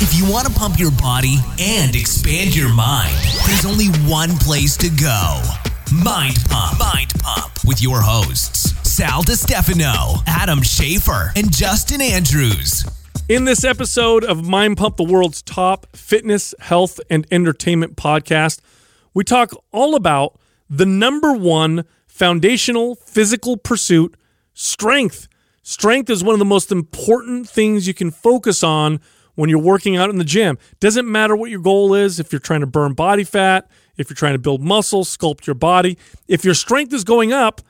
If you want to pump your body and expand your mind, there's only one place to go. Mind Pump. Mind Pump with your hosts, Sal DiStefano, Adam Schafer, and Justin Andrews. In this episode of Mind Pump, the world's top fitness, health, and entertainment podcast, we talk all about the number one foundational physical pursuit strength. Strength is one of the most important things you can focus on when you're working out in the gym. Doesn't matter what your goal is, if you're trying to burn body fat, if you're trying to build muscle, sculpt your body. If your strength is going up,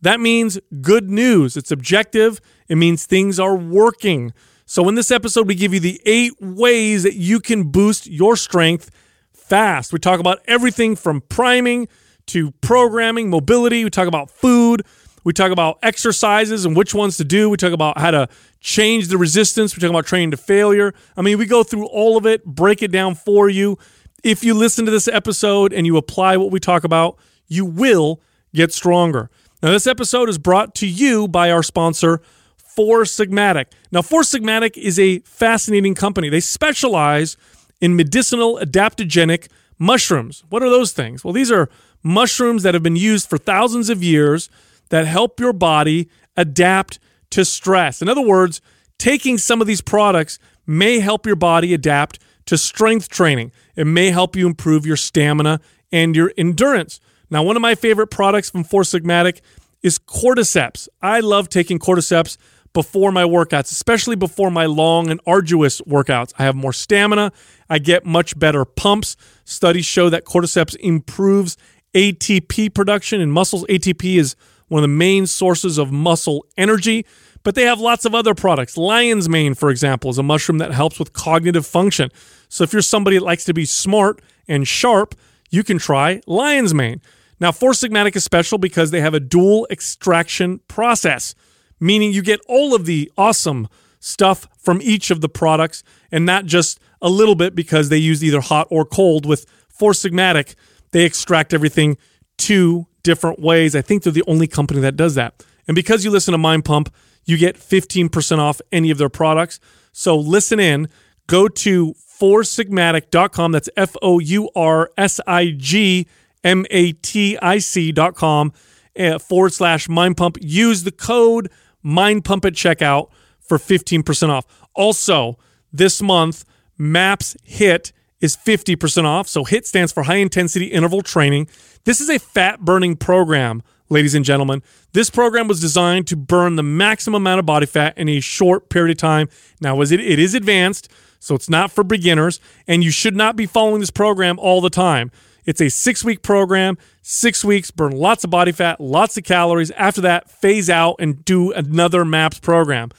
that means good news. It's objective, it means things are working. So, in this episode, we give you the eight ways that you can boost your strength fast. We talk about everything from priming to programming, mobility. We talk about food. We talk about exercises and which ones to do. We talk about how to change the resistance. We're talking about training to failure. I mean, we go through all of it, break it down for you. If you listen to this episode and you apply what we talk about, you will get stronger. Now, this episode is brought to you by our sponsor, Four Sigmatic. Now, Four Sigmatic is a fascinating company. They specialize in medicinal adaptogenic mushrooms. What are those things? Well, these are mushrooms that have been used for thousands of years that help your body adapt to stress. In other words, taking some of these products may help your body adapt to strength training. It may help you improve your stamina and your endurance. Now, one of my favorite products from Four Sigmatic is Cordyceps. I love taking Cordyceps before my workouts, especially before my long and arduous workouts. I have more stamina. I get much better pumps. Studies show that Cordyceps improves ATP production in muscles. ATP is one of the main sources of muscle energy. But they have lots of other products. Lion's mane, for example, is a mushroom that helps with cognitive function. So if you're somebody that likes to be smart and sharp, you can try lion's mane. Now, Four Sigmatic is special because they have a dual extraction process, meaning you get all of the awesome stuff from each of the products and not just a little bit because they use either hot or cold. With Four Sigmatic, they extract everything two different ways. I think they're the only company that does that. And because you listen to Mind Pump, you get 15% off any of their products. So listen in, go to foursigmatic.com. That's F O U R S I G M A T I C.com uh, forward slash Mind Pump. Use the code Mind Pump at checkout for 15% off. Also, this month, MAPS HIIT is 50% off. So HIIT stands for high intensity interval training. This is a fat burning program, ladies and gentlemen. This program was designed to burn the maximum amount of body fat in a short period of time. Now, it is advanced, so it's not for beginners, and you should not be following this program all the time. It's a six week program, six weeks, burn lots of body fat, lots of calories. After that, phase out and do another MAPS program.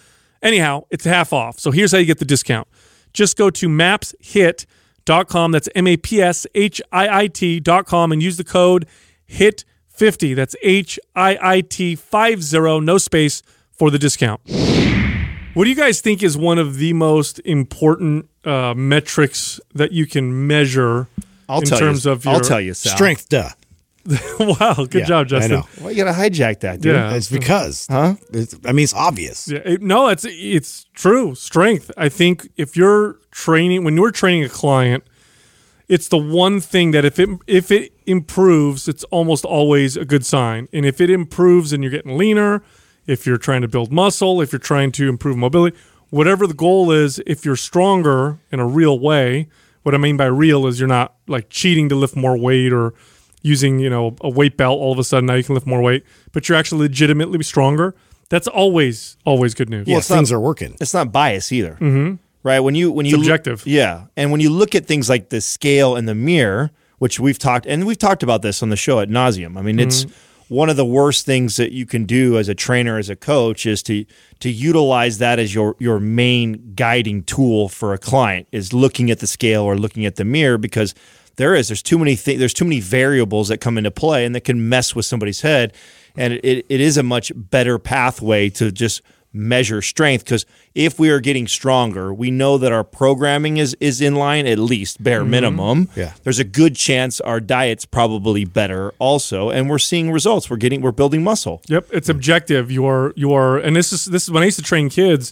Anyhow, it's half off. So here's how you get the discount. Just go to mapshiit.com. That's M A P S H I I T.com and use the code HIIT50. That's H I I T 50, no space for the discount. What do you guys think is one of the most important uh, metrics that you can measure I'll in terms you. of your I'll tell you, Sal. Strength, duh. wow, good Yeah, job, I Justin. know. Well, you got to hijack that, dude. Yeah. It's because, Huh? It's, I mean, it's obvious. Yeah, it- no, it's it's true. Strength. I think if you're training when you're training a client, it's the one thing that if it if it improves, it's almost always a good sign. And if it improves and you're getting leaner, if you're trying to build muscle, if you're trying to improve mobility, whatever the goal is, if you're stronger in a real way, what I mean by real is you're not like cheating to lift more weight or using, you know, a weight belt all of a sudden now you can lift more weight, but you're actually legitimately stronger. That's always always good news. Yeah, it's things not- are working. It's not bias either. Mm-hmm. Right? When you when you objective. yeah, and when you look at things like the scale and the mirror, which we've talked and we've talked about this on the show at nauseum. I mean, it's one of the worst things that you can do as a trainer, as a coach, is to to utilize that as your your main guiding tool for a client is looking at the scale or looking at the mirror because there is there's too many th- there's too many variables that come into play and that can mess with somebody's head, and it, it is a much better pathway to just measure strength because if we are getting stronger, we know that our programming is is in line at least bare mm-hmm. minimum. Yeah. There's a good chance our diet's probably better also, and we're seeing results. We're getting we're building muscle. Yep, it's mm. objective. You are you are, and this is this is when I used to train kids.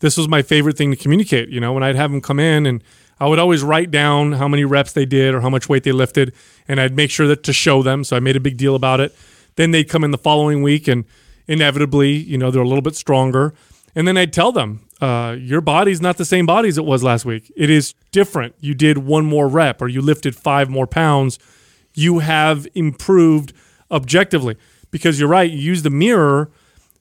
This was my favorite thing to communicate. You know, when I'd have them come in, and I would always write down how many reps they did or how much weight they lifted, and I'd make sure that to show them. So I made a big deal about it. Then they'd come in the following week, and inevitably, you know, they're a little bit stronger. And then I'd tell them, uh, your body's not the same body as it was last week. It is different. You did one more rep or you lifted five more pounds. You have improved objectively because you're right. You use the mirror.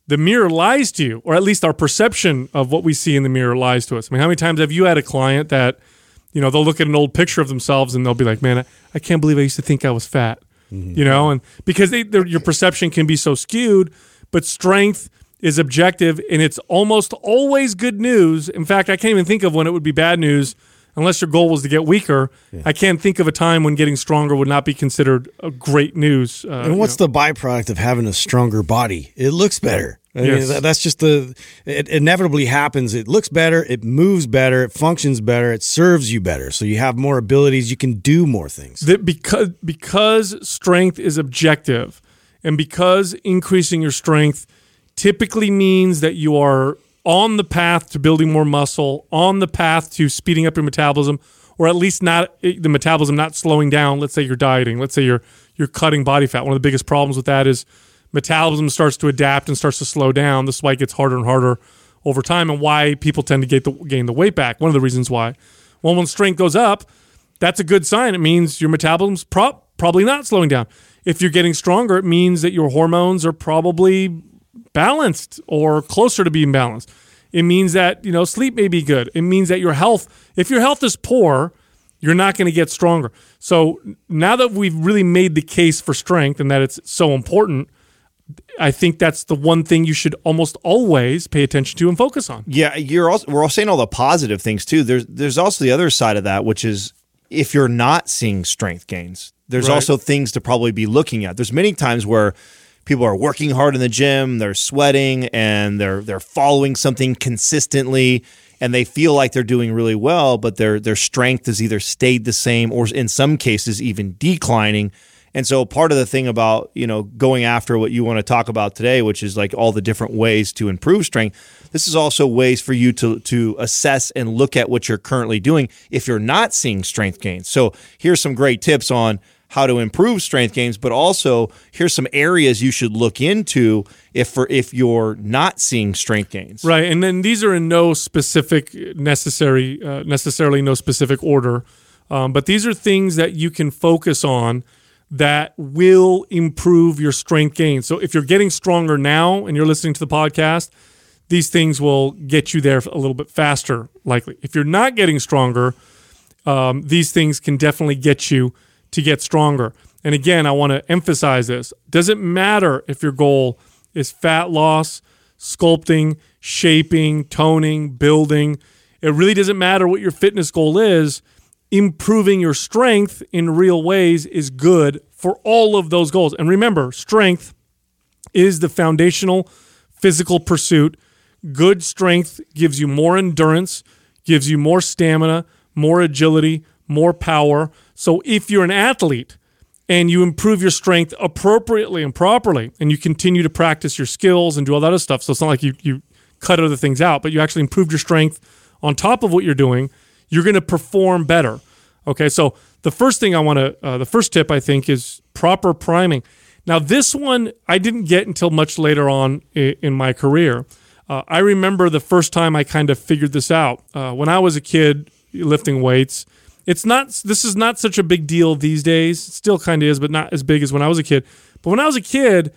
The mirror lies to you, or at least our perception of what we see in the mirror lies to us. I mean, how many times have you had a client that, you know, they'll look at an old picture of themselves and they'll be like, man, I, I can't believe I used to think I was fat, mm-hmm. you know, and because they, your perception can be so skewed, but strength is objective and it's almost always good news. In fact, I can't even think of when it would be bad news unless your goal was to get weaker. I can't think of a time when getting stronger would not be considered a great news. Uh, And what's the byproduct of having a stronger body? It looks better. I mean, Yes. that's just the it inevitably happens. It looks better, it moves better, it functions better, it serves you better. So you have more abilities, you can do more things. that because because strength is objective and because increasing your strength typically means that you are on the path to building more muscle on the path to speeding up your metabolism or at least not eh, the metabolism not slowing down. Let's say you're dieting. Let's say you're you're cutting body fat. One of the biggest problems with that is metabolism starts to adapt and starts to slow down. This is why it gets harder and harder over time and why people tend to get the, gain the weight back. One of the reasons why. Well when strength goes up that's a good sign. It means your metabolism's pro- probably not slowing down. If you're getting stronger, it means that your hormones are probably balanced or closer to being balanced. It means that, you know, sleep may be good. It means that your health, if your health is poor, you're not going to get stronger. So now that we've really made the case for strength and that it's so important, I think that's the one thing you should almost always pay attention to and focus on. Yeah, you're also we're all saying all the positive things too. There's there's also the other side of that, which is if you're not seeing strength gains, there's Right. also things to probably be looking at. There's many times where people are working hard in the gym, they're sweating and they're they're following something consistently and they feel like they're doing really well, but their their strength has either stayed the same or in some cases even declining. And so part of the thing about, you know, going after what you want to talk about today, which is like all the different ways to improve strength, this is also ways for you to to assess and look at what you're currently doing if you're not seeing strength gains. So here's some great tips on how to improve strength gains, but also here's some areas you should look into if for if you're not seeing strength gains. Right, and then these are in no specific necessary, uh, necessarily no specific order, um, but these are things that you can focus on that will improve your strength gains. So if you're getting stronger now and you're listening to the podcast, these things will get you there a little bit faster, likely. If you're not getting stronger, um, these things can definitely get you to get stronger. And again, I want to emphasize this. Doesn't matter if your goal is fat loss, sculpting, shaping, toning, building. It really doesn't matter what your fitness goal is. Improving your strength in real ways is good for all of those goals. And remember, strength is the foundational physical pursuit. Good strength gives you more endurance, gives you more stamina, more agility, more power. So if you're an athlete and you improve your strength appropriately and properly, and you continue to practice your skills and do all that other stuff, so it's not like you, you cut other things out, but you actually improved your strength on top of what you're doing, you're going to perform better. Okay, so the first thing I want to, uh, the first tip I think is proper priming. Now, this one I didn't get until much later on in my career. Uh, I remember the first time I kind of figured this out. Uh, when I was a kid lifting weights, it's not, this is not such a big deal these days. It still kind of is, but not as big as when I was a kid. But when I was a kid,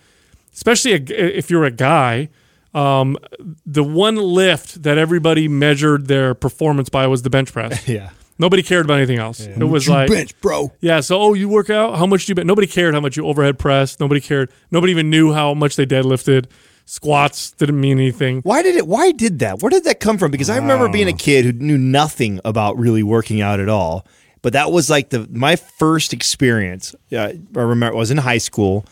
especially a, if you're a guy, um, the one lift that everybody measured their performance by was the bench press. Yeah. Nobody cared about anything else. It was like bench, bro. yeah. So oh, you work out? How much do you bet? Nobody cared how much you overhead pressed. Nobody cared. Nobody even knew how much they deadlifted. Squats didn't mean anything. Why did it? Why did that? Where did that come from? Because I remember being a kid who knew nothing about really working out at all. But that was like the my first experience. Uh, I remember I was in high school,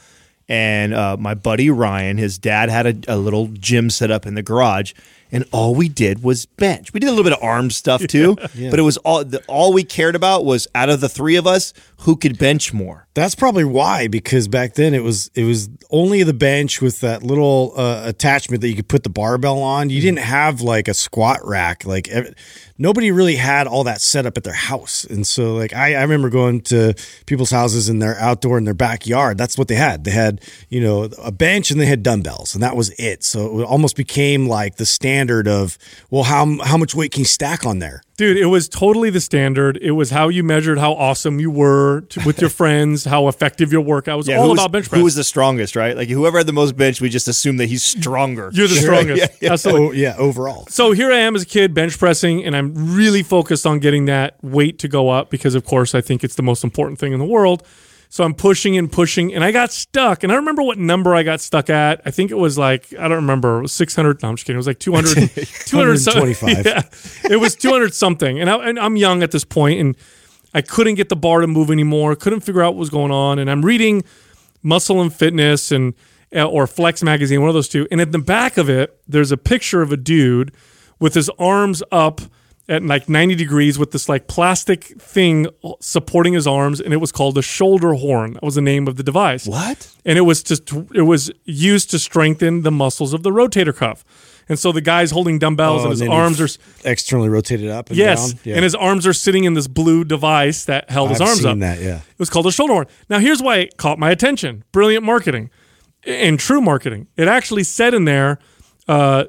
and uh, my buddy Ryan, his dad had a, a little gym set up in the garage, and all we did was bench. We did a little bit of arm stuff too, but it was all the, all we cared about was out of the three of us who could bench more. That's probably why, because back then it was it was only the bench with that little uh, attachment that you could put the barbell on. You didn't have like a squat rack. Like ev- nobody really had all that set up at their house, and so like I, I remember going to people's houses in their outdoor in their backyard. That's what they had. They had you know a bench and they had dumbbells, and that was it. So it almost became like the standard of well, how how much weight can you stack on there? Dude, it was totally the standard. It was how you measured how awesome you were to, with your friends, how effective your workout was. all was, about bench press. Who was the strongest, right? Like whoever had the most bench, we just assume that he's stronger. You're the strongest. Yeah, yeah. Absolutely. Oh yeah, overall. So here I am as a kid bench pressing, and I'm really focused on getting that weight to go up because, of course, I think it's the most important thing in the world. So I'm pushing and pushing, and I got stuck. And I remember what number I got stuck at. I think it was like I don't remember. It was 600. No, I'm just kidding. It was like 200. 200 something. 125. Yeah, it was 200 something, and, I, and I'm young at this point, and I couldn't get the bar to move anymore. Couldn't figure out what was going on, and I'm reading Muscle and Fitness and uh, or Flex magazine, one of those two. And at the back of it, there's a picture of a dude with his arms up at like 90 degrees with this like plastic thing supporting his arms, and it was called a shoulder horn. That was the name of the device. What? And it was just it was used to strengthen the muscles of the rotator cuff. And so the guy's holding dumbbells oh, and his Oh, you arms are externally rotated up and yes, down. Yeah. and his arms are sitting in this blue device that held his I've arms seen up. that, yeah. It was called a shoulder horn. Now, here's why it caught my attention brilliant marketing and true marketing. It actually said in there, uh,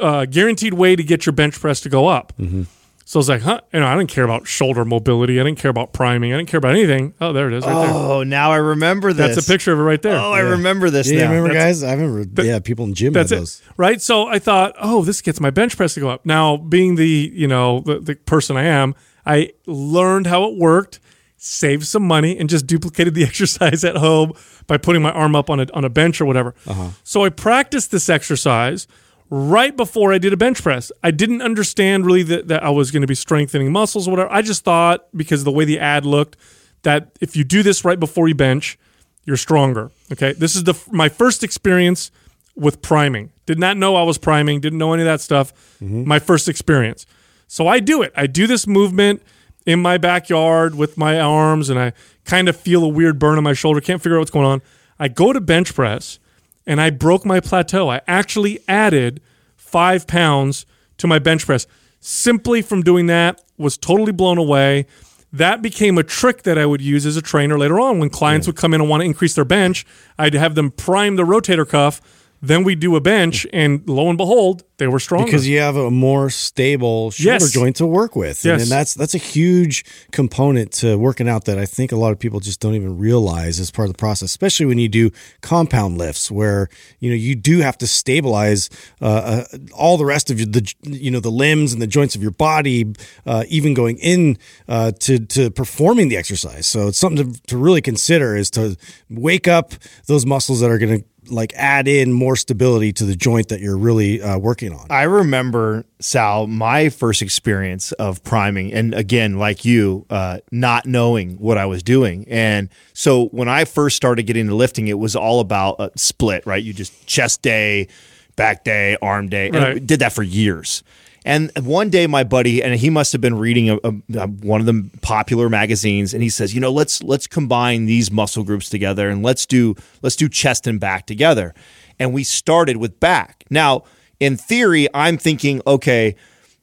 uh, guaranteed way to get your bench press to go up. Mm-hmm. So I was like, huh? You know, I didn't care about shoulder mobility. I didn't care about priming. I didn't care about anything. Oh, there it is right there. Oh, now I remember this. That's a picture of it right there. Oh, I remember this Yeah, now. remember That's- guys? I remember. yeah, people in gym That's had it, right? So I thought, oh, this gets my bench press to go up. Now, being the you know the, the person I am, I learned how it worked, saved some money, and just duplicated the exercise at home by putting my arm up on a on a bench or whatever. Uh-huh. So I practiced this exercise right before I did a bench press. I didn't understand really that, that I was going to be strengthening muscles or whatever. I just thought because of the way the ad looked that if you do this right before you bench, you're stronger. Okay, this is the my first experience with priming. Did not know I was priming. Didn't know any of that stuff. Mm-hmm. My first experience. So I do it. I do this movement in my backyard with my arms, and I kind of feel a weird burn on my shoulder. Can't figure out what's going on. I go to bench press, and I broke my plateau. I actually added five pounds to my bench press simply from doing that. Was totally blown away that became a trick that I would use as a trainer later on when clients would come in and want to increase their bench. I'd have them prime the rotator cuff, then we do a bench, and lo and behold, they were stronger. because you have a more stable shoulder Yes. joint to work with, and, Yes. and that's that's a huge component to working out that I think a lot of people just don't even realize as part of the process, especially when you do compound lifts, where you know you do have to stabilize uh, uh, all the rest of the you know the limbs and the joints of your body, uh, even going in uh, to to performing the exercise. So it's something to, to really consider is to wake up those muscles that are going to like add in more stability to the joint that you're really uh, working on. I remember Sal, my first experience of priming, and again, like you, uh, not knowing what I was doing. And so when I first started getting into lifting, it was all about a split, right? You just chest day, back day, arm day, and I did that for years. And one day, my buddy, and he must have been reading a, a, a- one of the popular magazines, and he says, "You know, let's let's combine these muscle groups together, and let's do let's do chest and back together." And we started with back. Now, in theory, I'm thinking, okay,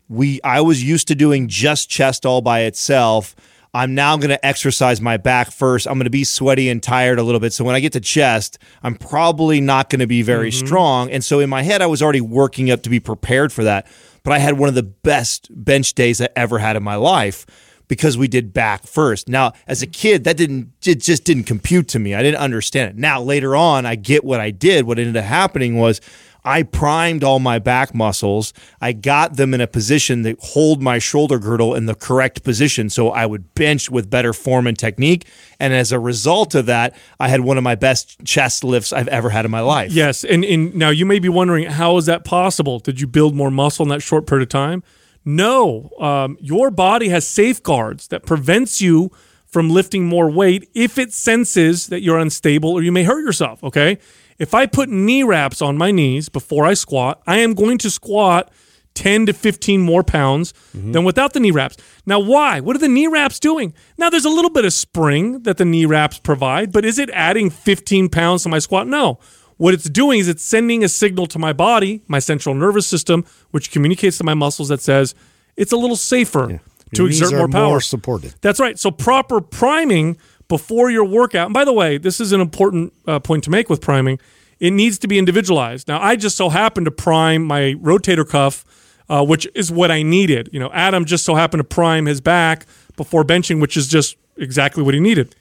we I was used to doing just chest all by itself. I'm now going to exercise my back first. I'm going to be sweaty and tired a little bit. So when I get to chest, I'm probably not going to be very mm-hmm. strong. And so in my head, I was already working up to be prepared for that. But I had one of the best bench days I ever had in my life because we did back first. Now, as a kid, that didn't it just didn't compute to me. I didn't understand it. Now, later on, I get what I did. What ended up happening was I primed all my back muscles. I got them in a position that hold my shoulder girdle in the correct position so I would bench with better form and technique. And as a result of that, I had one of my best chest lifts I've ever had in my life. Yes, and, and now you may be wondering how is that possible? Did you build more muscle in that short period of time? No, um, your body has safeguards that prevents you from lifting more weight if it senses that you're unstable or you may hurt yourself. Okay, if I put knee wraps on my knees before I squat, I am going to squat 10 to 15 more pounds mm-hmm. than without the knee wraps. Now, why? What are the knee wraps doing? Now, there's a little bit of spring that the knee wraps provide, but is it adding 15 pounds to my squat? No. What it's doing is it's sending a signal to my body, my central nervous system, which communicates to my muscles that says it's a little safer to Your exert more power. more supported. That's right. So proper priming before your workout. And by the way, this is an important uh, point to make with priming. It needs to be individualized. Now, I just so happened to prime my rotator cuff, uh, which is what I needed. You know, Adam just so happened to prime his back before benching, which is just exactly what he needed.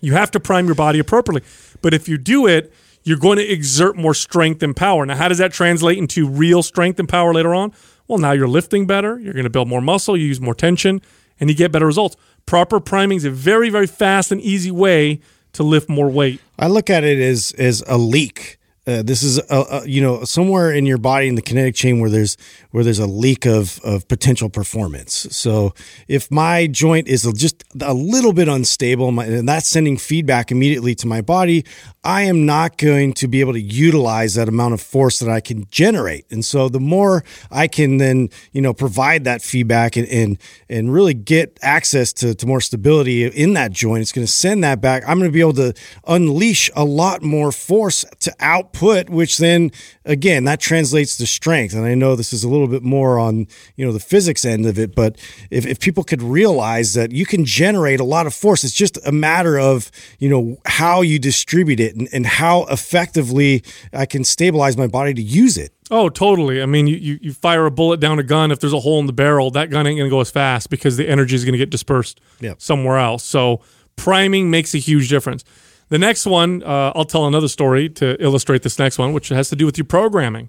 You have to prime your body appropriately. But if you do it, you're going to exert more strength and power. Now, how does that translate into real strength and power later on? Well, now you're lifting better, you're going to build more muscle, you use more tension, and you get better results. Proper priming is a very, very fast and easy way to lift more weight. I look at it as as a leak. Uh, this is a, a, you know somewhere in your body in the kinetic chain where there's where there's a leak of of potential performance. So if my joint is just a little bit unstable my, and that's sending feedback immediately to my body, I am not going to be able to utilize that amount of force that I can generate. And so the more I can then you know provide that feedback and and, and really get access to, to more stability in that joint, it's going to send that back. I'm going to be able to unleash a lot more force to output, which then again that translates to strength. And I know this is a little bit more on you know the physics end of it, but if, if people could realize that you can generate a lot of force, it's just a matter of you know how you distribute it and, and how effectively I can stabilize my body to use it. Oh, totally. I mean, you, you, you fire a bullet down a gun. If there's a hole in the barrel, that gun ain't going to go as fast because the energy is going to get dispersed Yep. somewhere else. So priming makes a huge difference. The next one, uh, I'll tell another story to illustrate this next one, which has to do with your programming.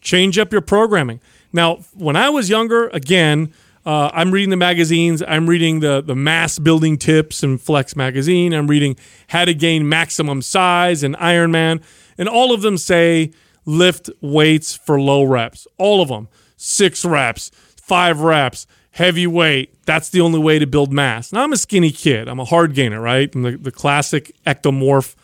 Change up your programming. Now, when I was younger, again, uh, I'm reading the magazines. I'm reading the the mass building tips and Flex magazine. I'm reading how to gain maximum size and Ironman, and all of them say lift weights for low reps. All of them, six reps, five reps, heavy weight. That's the only way to build mass. Now I'm a skinny kid. I'm a hard gainer, right? I'm the, the classic ectomorph,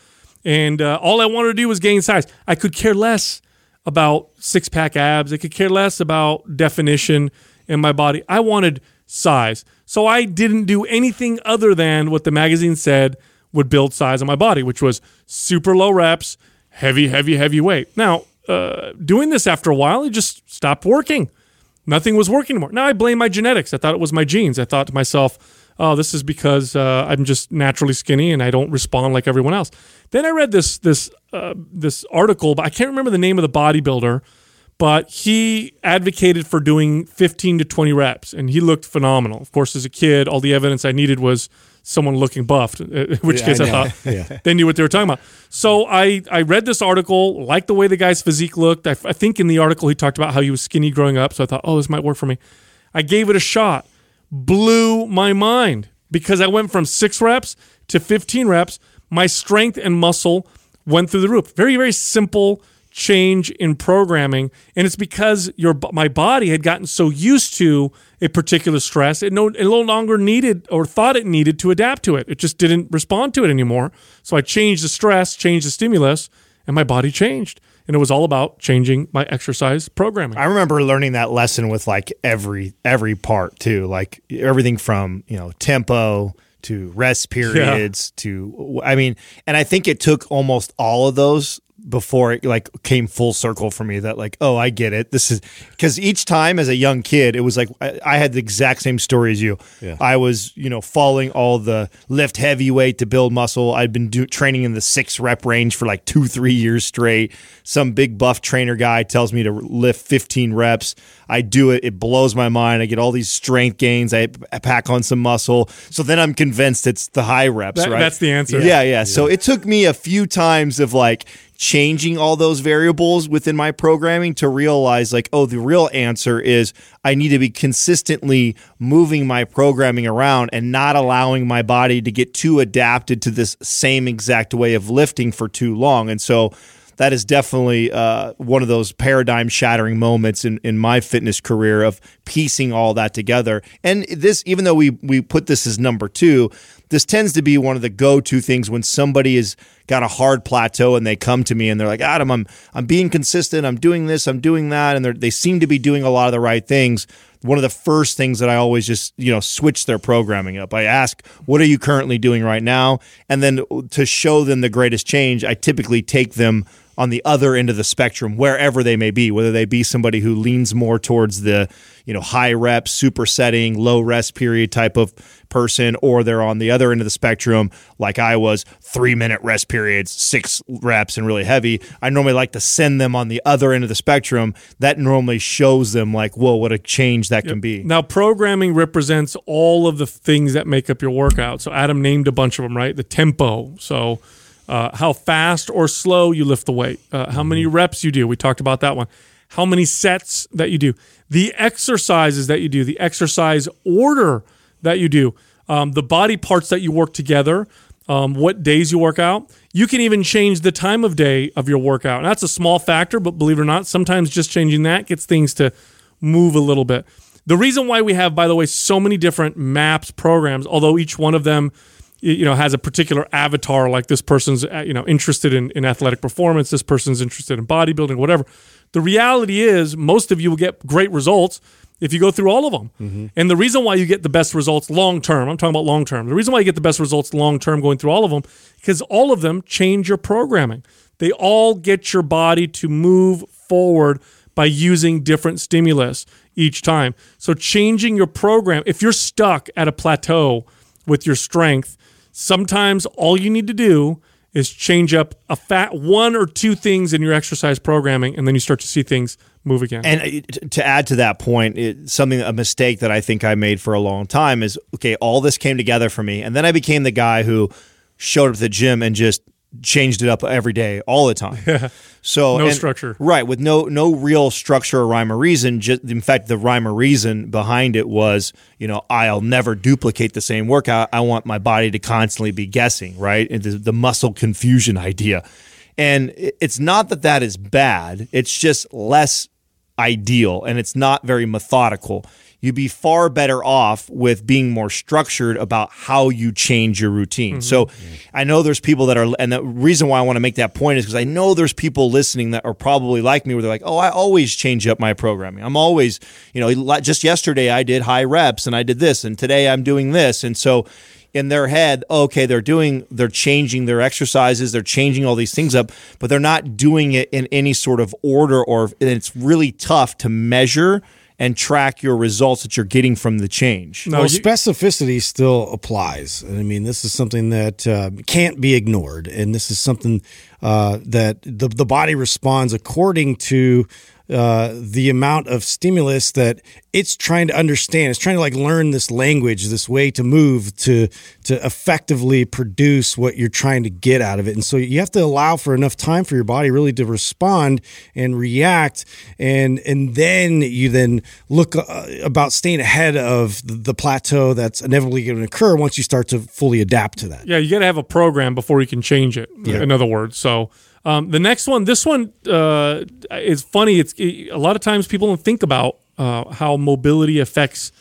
and uh, all I wanted to do was gain size. I could care less about six pack abs. I could care less about definition in my body. I wanted size. So I didn't do anything other than what the magazine said would build size on my body, which was super low reps, heavy, heavy, heavy weight. Now, uh, doing this after a while, it just stopped working. Nothing was working anymore. Now I blame my genetics. I thought it was my genes. I thought to myself, oh, this is because uh, I'm just naturally skinny and I don't respond like everyone else. Then I read this this uh, this article, but I can't remember the name of the bodybuilder, but he advocated for doing 15 to 20 reps, and he looked phenomenal. Of course, as a kid, all the evidence I needed was someone looking buffed, in uh, which Yeah, case I I, thought Yeah. they knew what they were talking about. So I, I read this article, liked the way the guy's physique looked. I, I think in the article he talked about how he was skinny growing up. So I thought, oh, this might work for me. I gave it a shot. Blew my mind because I went from six reps to 15 reps. My strength and muscle went through the roof. Very, very simple change in programming. And it's because your my body had gotten so used to a particular stress, it no, it no longer needed or thought it needed to adapt to it. It just didn't respond to it anymore. So I changed the stress, changed the stimulus, and my body changed. And it was all about changing my exercise programming. I remember learning that lesson with like every every part too, like everything from you know tempo to rest periods to I mean, and I think it took almost all of those before it like came full circle for me that like oh I get it. This is because each time as a young kid it was like I, I had the exact same story as you. Yeah. I was you know falling all the lift heavyweight to build muscle. I'd been do, training in the six rep range for like two three years straight. Some big buff trainer guy tells me to lift 15 reps. I do it. It blows my mind. I get all these strength gains. I, I pack on some muscle. So then I'm convinced it's the high reps That- right? that's the answer. yeah, yeah. So it took me a few times of like changing all those variables within my programming to realize like oh the real answer is I need to be consistently moving my programming around and not allowing my body to get too adapted to this same exact way of lifting for too long and so that is definitely uh, one of those paradigm shattering moments in, in my fitness career of piecing all that together. And this, even though we we put this as number two, this tends to be one of the go to things when somebody has got a hard plateau and they come to me and they're like, Adam, I'm I'm being consistent, I'm doing this, I'm doing that, and they seem to be doing a lot of the right things one of the first things that I always just, you know, switch their programming up. I ask, what are you currently doing right now? And then to show them the greatest change, I typically take them on the other end of the spectrum, wherever they may be, whether they be somebody who leans more towards the, you know, high rep, super setting, low rest period type of person, or they're on the other end of the spectrum, like I was, three minute rest periods, six reps, and really heavy. I normally like to send them on the other end of the spectrum. That normally shows them, like, whoa, what a change that yep. can be. Now, programming represents all of the things that make up your workout. So, Adam named a bunch of them, right? The tempo. So, uh, how fast or slow you lift the weight, uh, how many mm-hmm. reps you do. We talked about that one. How many sets that you do, the exercises that you do, the exercise order that you do, um, the body parts that you work together, um, what days you work out. You can even change the time of day of your workout. And that's a small factor, but believe it or not, sometimes just changing that gets things to move a little bit. The reason why we have, by the way, so many different maps programs, although each one of them you know has a particular avatar like this person's uh, you know interested in, in athletic performance this person's interested in bodybuilding whatever. The reality is most of you will get great results if you go through all of them mm-hmm. and the reason why you get the best results long term i'm talking about long term the reason why you get the best results long term going through all of them because all of them change your programming. They all get your body to move forward by using different stimulus each time. So changing your program if you're stuck at a plateau with your strength Sometimes all you need to do is change up a fat one or two things in your exercise programming, and then you start to see things move again. And uh, to add to that point, it, something a mistake that I think I made for a long time is okay. All this came together for me, and then I became the guy who showed up at the gym and just changed it up every day, all the time. Yeah. So no and, structure, right? With no no real structure or rhyme or reason. Just in fact, the rhyme or reason behind it was, you know, I'll never duplicate the same workout. I want my body to constantly be guessing, right? The, the muscle confusion idea, and it's not that that is bad. It's just less ideal, and it's not very methodical you'd be far better off with being more structured about how you change your routine. Mm-hmm. So I know there's people that are, and the reason why I want to make that point is because I know there's people listening that are probably like me where they're like, oh, I always change up my programming. I'm always, you know, just yesterday I did high reps and I did this, and today I'm doing this. And so, in their head, okay, they're doing, they're changing their exercises, they're changing all these things up, but they're not doing it in any sort of order, or and it's really tough to measure and track your results that you're getting from the change. No, well, specificity still applies. And I mean, this is something that uh, can't be ignored, and this is something uh, that the the body responds according to uh, the amount of stimulus that it's trying to understand. It's trying to like learn this language, this way to move to to effectively produce what you're trying to get out of it. And so you have to allow for enough time for your body really to respond and react, and and then you then look uh, about staying ahead of the plateau that's inevitably going to occur once you start to fully adapt to that. Yeah, you got to have a program before you can change it. Yeah. In other words, so. Um, the next one, this one uh, is funny. It's it, a lot of times people don't think about uh, how mobility affects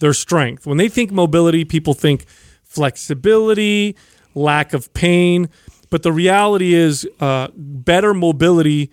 their strength. When they think mobility, people think flexibility, lack of pain. But the reality is, uh, better mobility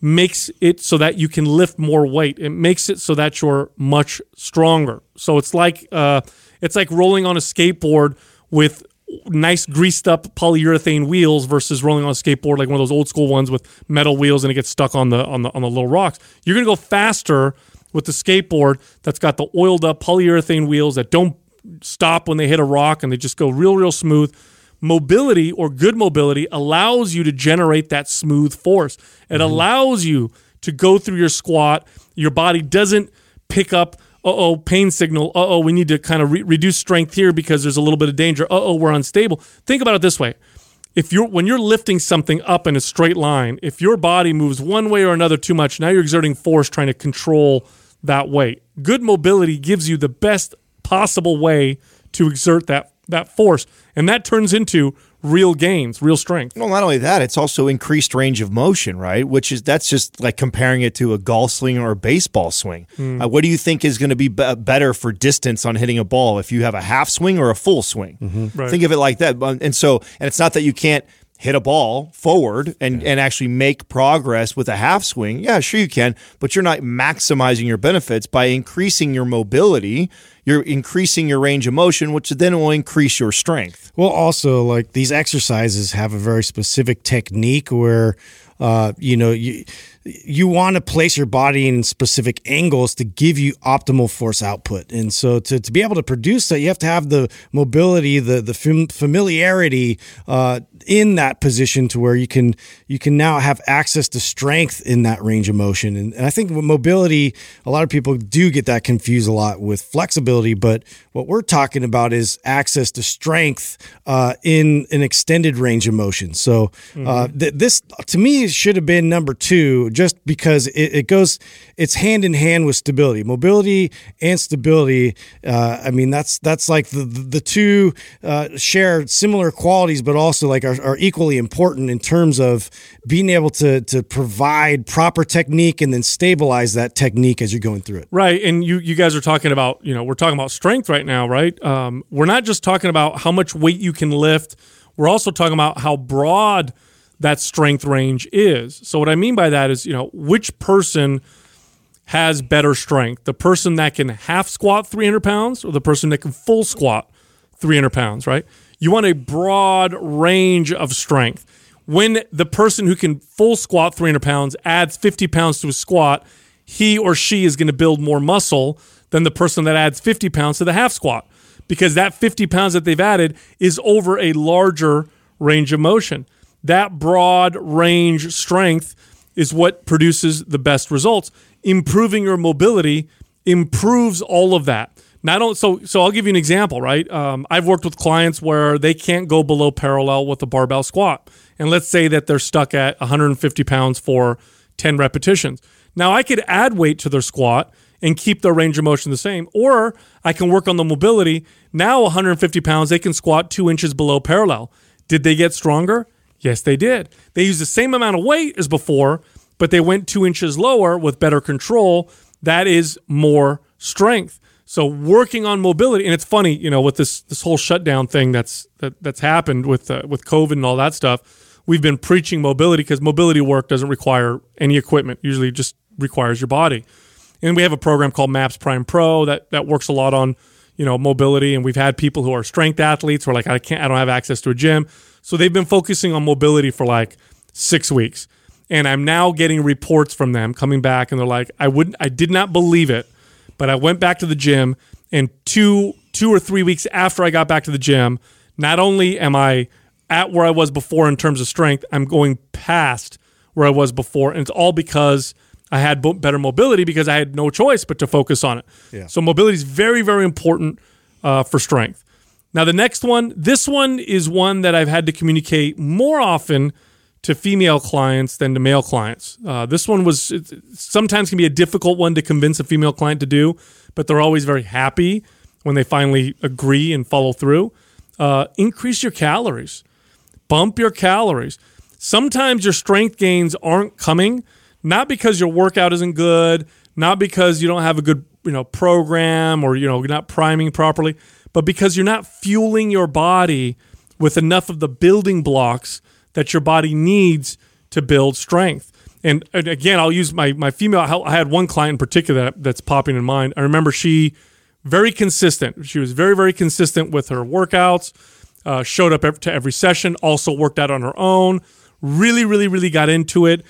makes it so that you can lift more weight. It makes it so that you're much stronger. So it's like uh, it's like rolling on a skateboard with nice greased up polyurethane wheels versus rolling on a skateboard like one of those old school ones with metal wheels and it gets stuck on the on the on the little rocks. You're gonna go faster with the skateboard that's got the oiled up polyurethane wheels that don't stop when they hit a rock and they just go real real smooth. Mobility or good mobility allows you to generate that smooth force. It mm-hmm. allows you to go through your squat. Your body doesn't pick up oh, pain signal. Uh oh, we need to kind of re- reduce strength here because there's a little bit of danger. Uh oh, we're unstable. Think about it this way if you're when you're lifting something up in a straight line, if your body moves one way or another too much, now you're exerting force trying to control that weight. Good mobility gives you the best possible way to exert that that force, and that turns into real gains, real strength. Well, not only that, it's also increased range of motion, right? Which is that's just like comparing it to a golf swing or a baseball swing. Hmm. Uh, what do you think is going to be, be better for distance on hitting a ball if you have a half swing or a full swing? Mm-hmm. Right. Think of it like that. And so, and it's not that you can't hit a ball forward and, and actually make progress with a half swing. Yeah, sure you can, but you're not maximizing your benefits by increasing your mobility. You're increasing your range of motion, which then will increase your strength. Well, also like these exercises have a very specific technique where, uh, you know, you you want to place your body in specific angles to give you optimal force output, and so to, to be able to produce that, you have to have the mobility, the the familiarity uh, in that position to where you can you can now have access to strength in that range of motion, and, and I think with mobility, a lot of people do get that confused a lot with flexibility, but what we're talking about is access to strength uh, in an extended range of motion. So uh, th- this, to me, should have been number two, just because it, it goes, it's hand in hand with stability, mobility and stability. Uh, I mean, that's that's like the the, the two uh, share similar qualities, but also like are, are equally important in terms of being able to to provide proper technique and then stabilize that technique as you're going through it. Right, and you you guys are talking about you know we're talking about strength right now, right? Um, we're not just talking about how much weight you can lift. We're also talking about how broad that strength range is. So what I mean by that is you know which person has better strength, the person that can half squat 300 pounds or the person that can full squat 300 pounds, right? You want a broad range of strength. When the person who can full squat 300 pounds adds 50 pounds to a squat, he or she is going to build more muscle than the person that adds 50 pounds to the half squat because that 50 pounds that they've added is over a larger range of motion. That broad range strength is what produces the best results. Improving your mobility improves all of that. Not only so, so I'll give you an example, right? Um, I've worked with clients where they can't go below parallel with a barbell squat, and let's say that they're stuck at 150 pounds for 10 repetitions. Now I could add weight to their squat and keep their range of motion the same, or I can work on the mobility. Now 150 pounds, they can squat two inches below parallel. Did they get stronger? Yes, they did. They used the same amount of weight as before, but they went two inches lower with better control. That is more strength. So working on mobility, and it's funny, you know, with this this whole shutdown thing that's that, that's happened with uh, with COVID and all that stuff. We've been preaching mobility because mobility work doesn't require any equipment. Usually, just requires your body. And we have a program called Maps Prime Pro that that works a lot on you know mobility. And we've had people who are strength athletes who are like, I can't, I don't have access to a gym, so they've been focusing on mobility for like six weeks. And I'm now getting reports from them coming back, and they're like, I wouldn't, I did not believe it but I went back to the gym and two two or three weeks after I got back to the gym, not only am I at where I was before in terms of strength, I'm going past where I was before, and it's all because I had better mobility because I had no choice but to focus on it. Yeah. So mobility is very very important uh, for strength. Now the next one, this one is one that I've had to communicate more often to female clients than to male clients. Uh, this one was sometimes can be a difficult one to convince a female client to do, but they're always very happy when they finally agree and follow through. Uh, increase your calories, bump your calories. Sometimes your strength gains aren't coming not because your workout isn't good, not because you don't have a good you know program or you know you're not priming properly, but because you're not fueling your body with enough of the building blocks that your body needs to build strength. And, and again, I'll use my my female. I had one client in particular that, that's popping in mind. I remember she very consistent. She was very very consistent with her workouts. Uh, showed up to every session. Also worked out on her own. Really really really got into it.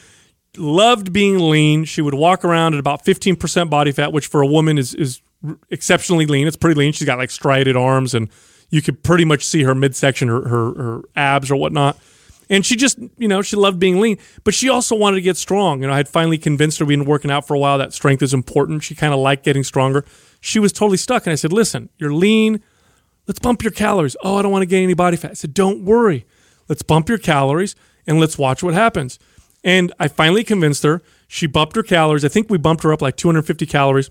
Loved being lean. She would walk around at about 15% body fat, which for a woman is is exceptionally lean. It's pretty lean. She's got like striated arms, and you could pretty much see her midsection, her her, her abs or whatnot. And she just, you know, she loved being lean, but she also wanted to get strong. You know, I had finally convinced her we'd been working out for a while that strength is important. She kind of liked getting stronger. She was totally stuck. And I said, listen, you're lean. Let's bump your calories. Oh, I don't want to gain any body fat. I said, don't worry. let's bump your calories and let's watch what happens. And I finally convinced her. She bumped her calories. I think we bumped her up like 250 calories.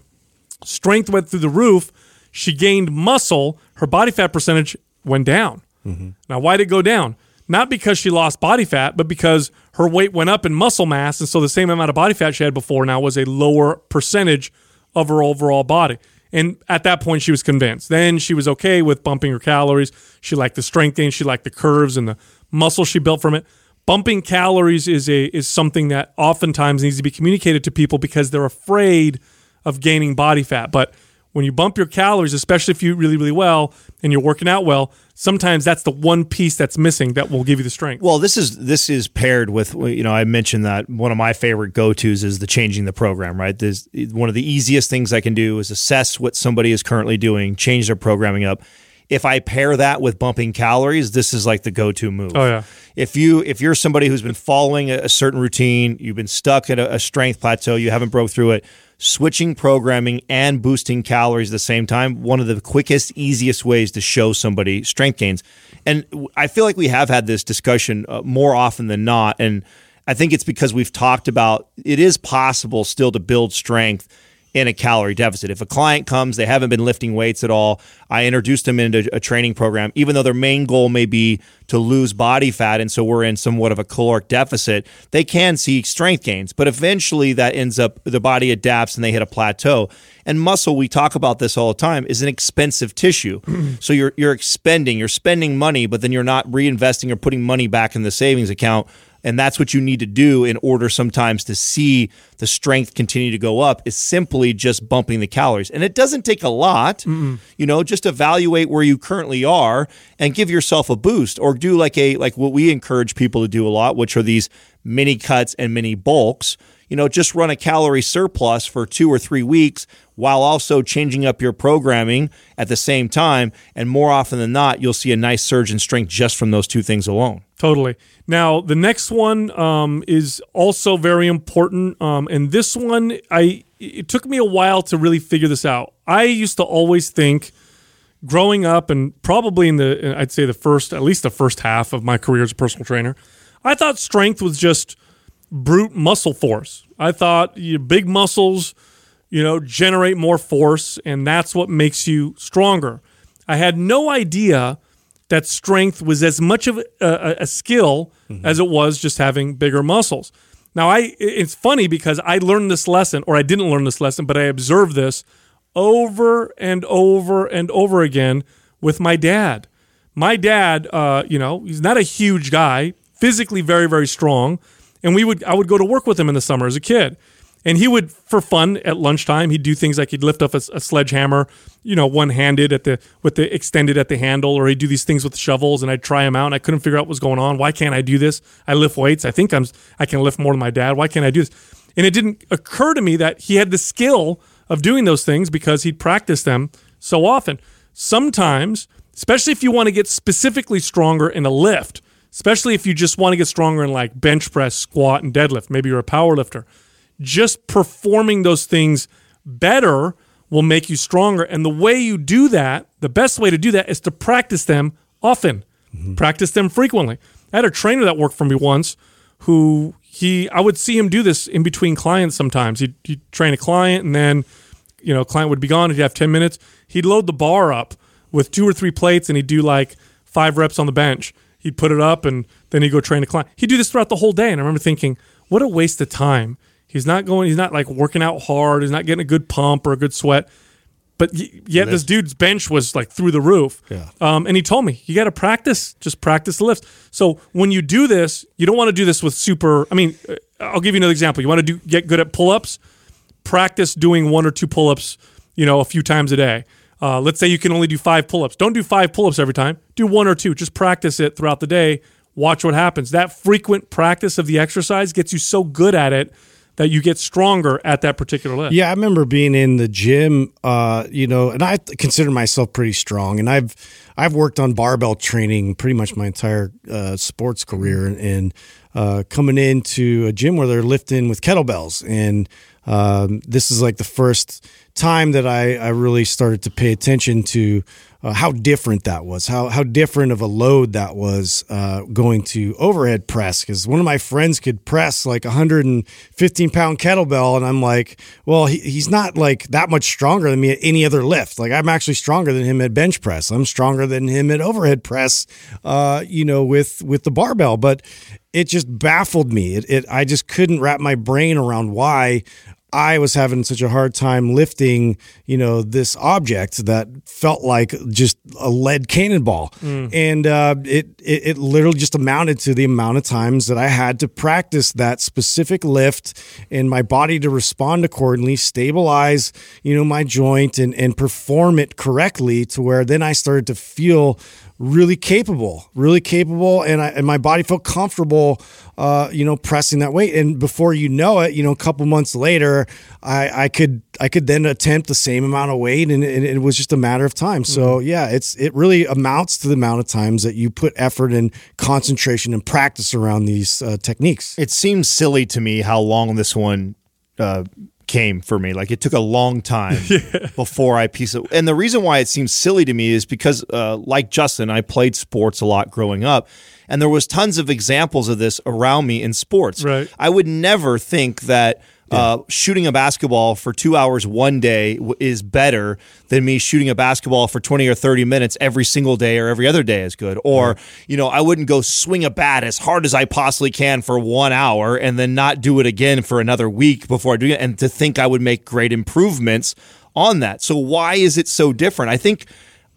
Strength went through the roof. She gained muscle. Her body fat percentage went down. Mm-hmm. Now, why did it go down? Not because she lost body fat, but because her weight went up in muscle mass. And so the same amount of body fat she had before now was a lower percentage of her overall body. And at that point, she was convinced. Then she was okay with bumping her calories. She liked the strength gain. She liked the curves and the muscle she built from it. Bumping calories is a is something that oftentimes needs to be communicated to people because they're afraid of gaining body fat. But when you bump your calories, especially if you eat really, really well and you're working out well, sometimes that's the one piece that's missing that will give you the strength. Well, this is this is paired with you know I mentioned that one of my favorite go tos is the changing the program. Right, There's, one of the easiest things I can do is assess what somebody is currently doing, change their programming up. If I pair that with bumping calories, this is like the go to move. Oh, yeah. If you if you're somebody who's been following a, a certain routine, you've been stuck at a, a strength plateau, you haven't broke through it. Switching programming and boosting calories at the same time, one of the quickest, easiest ways to show somebody strength gains. And I feel like we have had this discussion uh, more often than not. And I think it's because we've talked about it is possible still to build strength in a calorie deficit. If a client comes, they haven't been lifting weights at all, I introduce them into a training program, even though their main goal may be to lose body fat. And so we're in somewhat of a caloric deficit, they can see strength gains. But eventually that ends up, the body adapts and they hit a plateau. And muscle, we talk about this all the time, is an expensive tissue. so you're, you're expending, you're spending money, but then you're not reinvesting or putting money back in the savings account and that's what you need to do in order sometimes to see the strength continue to go up is simply just bumping the calories. And it doesn't take a lot you know just evaluate where you currently are and give yourself a boost or do like a like what we encourage people to do a lot which are these mini cuts and mini bulks you know just run a calorie surplus for two or three weeks while also changing up your programming at the same time and more often than not you'll see a nice surge in strength just from those two things alone Totally. Now, the next one um, is also very important, um, and this one, I it took me a while to really figure this out. I used to always think, growing up, and probably in the, I'd say the first, at least the first half of my career as a personal trainer, I thought strength was just brute muscle force. I thought you big muscles, you know, generate more force, and that's what makes you stronger. I had no idea that strength was as much of a, a, a skill as it was just having bigger muscles. Now, I it's funny because I learned this lesson, or I didn't learn this lesson, but I observed this over and over and over again with my dad. My dad, uh, you know, he's not a huge guy, physically very, very strong, and we would I would go to work with him in the summer as a kid. And he would, for fun, at lunchtime, he'd do things like he'd lift up a, a sledgehammer, you know, one-handed at the with the extended at the handle, or he'd do these things with shovels. And I'd try them out, and I couldn't figure out what was going on. Why can't I do this? I lift weights. I think I'm I can lift more than my dad. Why can't I do this? And it didn't occur to me that he had the skill of doing those things because he'd practiced them so often. Sometimes, especially if you want to get specifically stronger in a lift, especially if you just want to get stronger in like bench press, squat, and deadlift. Maybe you're a power lifter just performing those things better will make you stronger. And the way you do that, the best way to do that is to practice them often, mm-hmm. practice them frequently. I had a trainer that worked for me once who he, I would see him do this in between clients sometimes. He'd, he'd train a client and then, you know, client would be gone. He'd have 10 minutes. He'd load the bar up with two or three plates and he'd do like five reps on the bench. He'd put it up and then he'd go train a client. He'd do this throughout the whole day. And I remember thinking, what a waste of time. He's not going. He's not like working out hard. He's not getting a good pump or a good sweat. But y- yet this dude's bench was like through the roof. Yeah. Um, and he told me you got to practice. Just practice the lifts. So when you do this, you don't want to do this with super. I mean, uh, I'll give you another example. You want to do get good at pull ups. Practice doing one or two pull ups. You know, a few times a day. Uh, let's say you can only do five pull ups. Don't do five pull ups every time. Do one or two. Just practice it throughout the day. Watch what happens. That frequent practice of the exercise gets you so good at it that you get stronger at that particular lift. Yeah, I remember being in the gym, uh, you know, and I consider myself pretty strong, and I've I've worked on barbell training pretty much my entire uh, sports career, and, and uh, coming into a gym where they're lifting with kettlebells, and um, this is like the first time that I, I really started to pay attention to uh, how different that was, how how different of a load that was uh, going to overhead press. Because one of my friends could press like a 115 pound kettlebell, and I'm like, well, he, he's not like that much stronger than me at any other lift. Like I'm actually stronger than him at bench press. I'm stronger than him at overhead press. Uh, you know, with with the barbell, but it just baffled me. It, it I just couldn't wrap my brain around why I was having such a hard time lifting, you know, this object that felt like just a lead cannonball, mm. and uh, it, it, it literally just amounted to the amount of times that I had to practice that specific lift, and my body to respond accordingly, stabilize, you know, my joint, and and perform it correctly to where then I started to feel really capable, really capable, and I, and my body felt comfortable, uh, you know, pressing that weight. And before you know it, you know, a couple months later, I, I could I could then attempt the same amount of weight, and, and it was just a matter of time. So mm-hmm. yeah, it's it really amounts to the amount of times that you put effort and concentration and practice around these uh, techniques. It seems silly to me how long this one. Uh, came for me. Like it took a long time yeah. before I piece it. And the reason why it seems silly to me is because, uh, like Justin, I played sports a lot growing up, and there was tons of examples of this around me in sports. Right. I would never think that yeah. Uh, shooting a basketball for two hours one day is better than me shooting a basketball for 20 or 30 minutes every single day or every other day is good. Or, right. you know, I wouldn't go swing a bat as hard as I possibly can for one hour and then not do it again for another week before I do it. And to think I would make great improvements on that. So, why is it so different? I think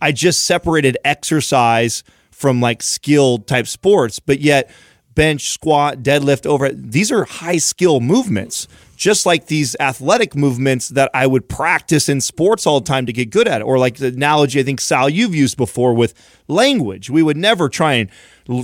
I just separated exercise from like skilled type sports, but yet bench, squat, deadlift, over these are high skill movements just like these athletic movements that I would practice in sports all the time to get good at it. Or like the analogy I think Sal you've used before with language. We would never try and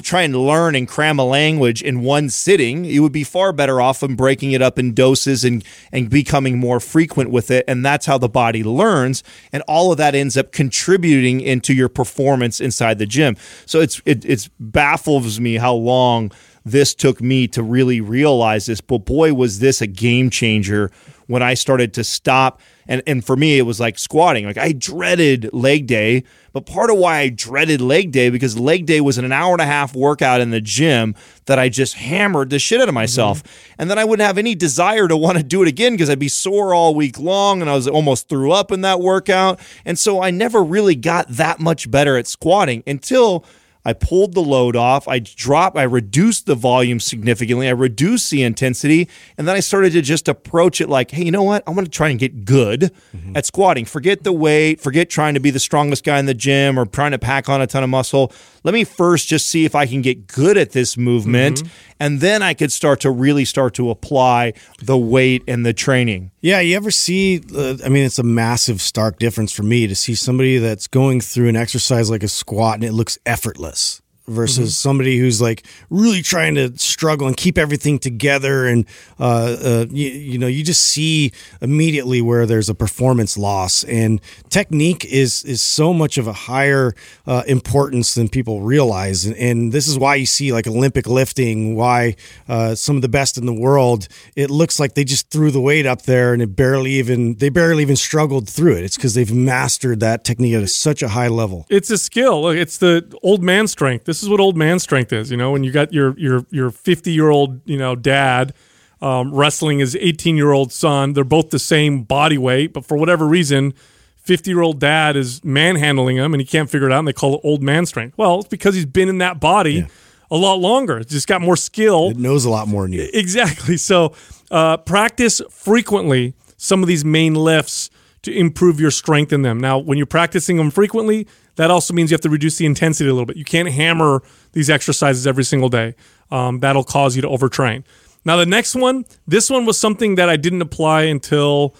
try and learn and cram a language in one sitting. You would be far better off in breaking it up in doses and and becoming more frequent with it. And that's how the body learns. And all of that ends up contributing into your performance inside the gym. So it's it it's baffles me how long this took me to really realize this. But boy, was this a game changer when I started to stop. And, and for me, it was like squatting. Like I dreaded leg day, but part of why I dreaded leg day because leg day was an hour and a half workout in the gym that I just hammered the shit out of myself. Mm-hmm. And then I wouldn't have any desire to want to do it again because I'd be sore all week long and I was almost threw up in that workout. And so I never really got that much better at squatting until I pulled the load off. I dropped, I reduced the volume significantly. I reduced the intensity. And then I started to just approach it like, hey, you know what? I'm going to try and get good mm-hmm. at squatting. Forget the weight, forget trying to be the strongest guy in the gym or trying to pack on a ton of muscle. Let me first just see if I can get good at this movement. Mm-hmm. And then I could start to really start to apply the weight and the training. Yeah, you ever see? Uh, I mean, it's a massive, stark difference for me to see somebody that's going through an exercise like a squat and it looks effortless versus mm-hmm. somebody who's like really trying to struggle and keep everything together and uh, uh, you, you, know you just see immediately where there's a performance loss. And technique is is so much of a higher uh, importance than people realize. And, and, this is why you see like Olympic lifting why uh, some of the best in the world it looks like they just threw the weight up there and it barely even they barely even struggled through it. It's because they've mastered that technique at such a high level. It's a skill. It's the old man strength. This this is what old man strength is. You know, when you got your your your fifty year old you know dad um, wrestling his eighteen year old son. They're both the same body weight, but for whatever reason. 50 year old dad is manhandling him and he can't figure it out and they call it old man strength. Well, it's because he's been in that body yeah. a lot longer. It's just got more skill. It knows a lot more than you. Exactly. So uh, practice frequently some of these main lifts to improve your strength in them. Now, when you're practicing them frequently, that also means you have to reduce the intensity a little bit. You can't hammer these exercises every single day. Um, that'll cause you to overtrain. Now, the next one, this one was something that I didn't apply until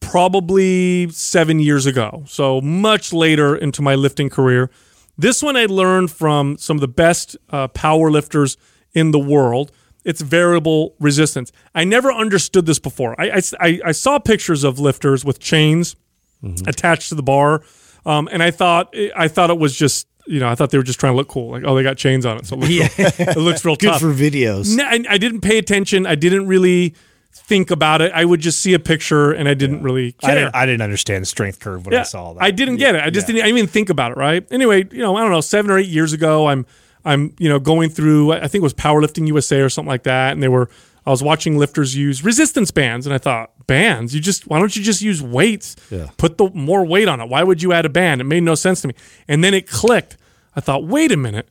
probably seven years ago. So much later into my lifting career. This one I learned from some of the best uh, power lifters in the world. It's variable resistance. I never understood this before. I, I, I saw pictures of lifters with chains mm-hmm. attached to the bar um, and I thought I thought it was just you know I thought they were just trying to look cool. Like oh they got chains on it, so it looks, yeah. real, it looks real Good tough. for videos. No, I, I, didn't pay attention. I didn't really think about it. I would just see a picture and I didn't really care. I didn't, I didn't understand the strength curve when I saw that. I didn't get it. I just Yeah. didn't. I didn't even think about it. Right. Anyway, you know, I don't know. Seven or eight years ago, I'm I'm you know going through. I think it was Powerlifting USA or something like that, and they were. I was watching lifters use resistance bands, and I thought, bands? You just why don't you just use weights? Yeah. Put the more weight on it. Why would you add a band? It made no sense to me. And then it clicked. I thought, wait a minute.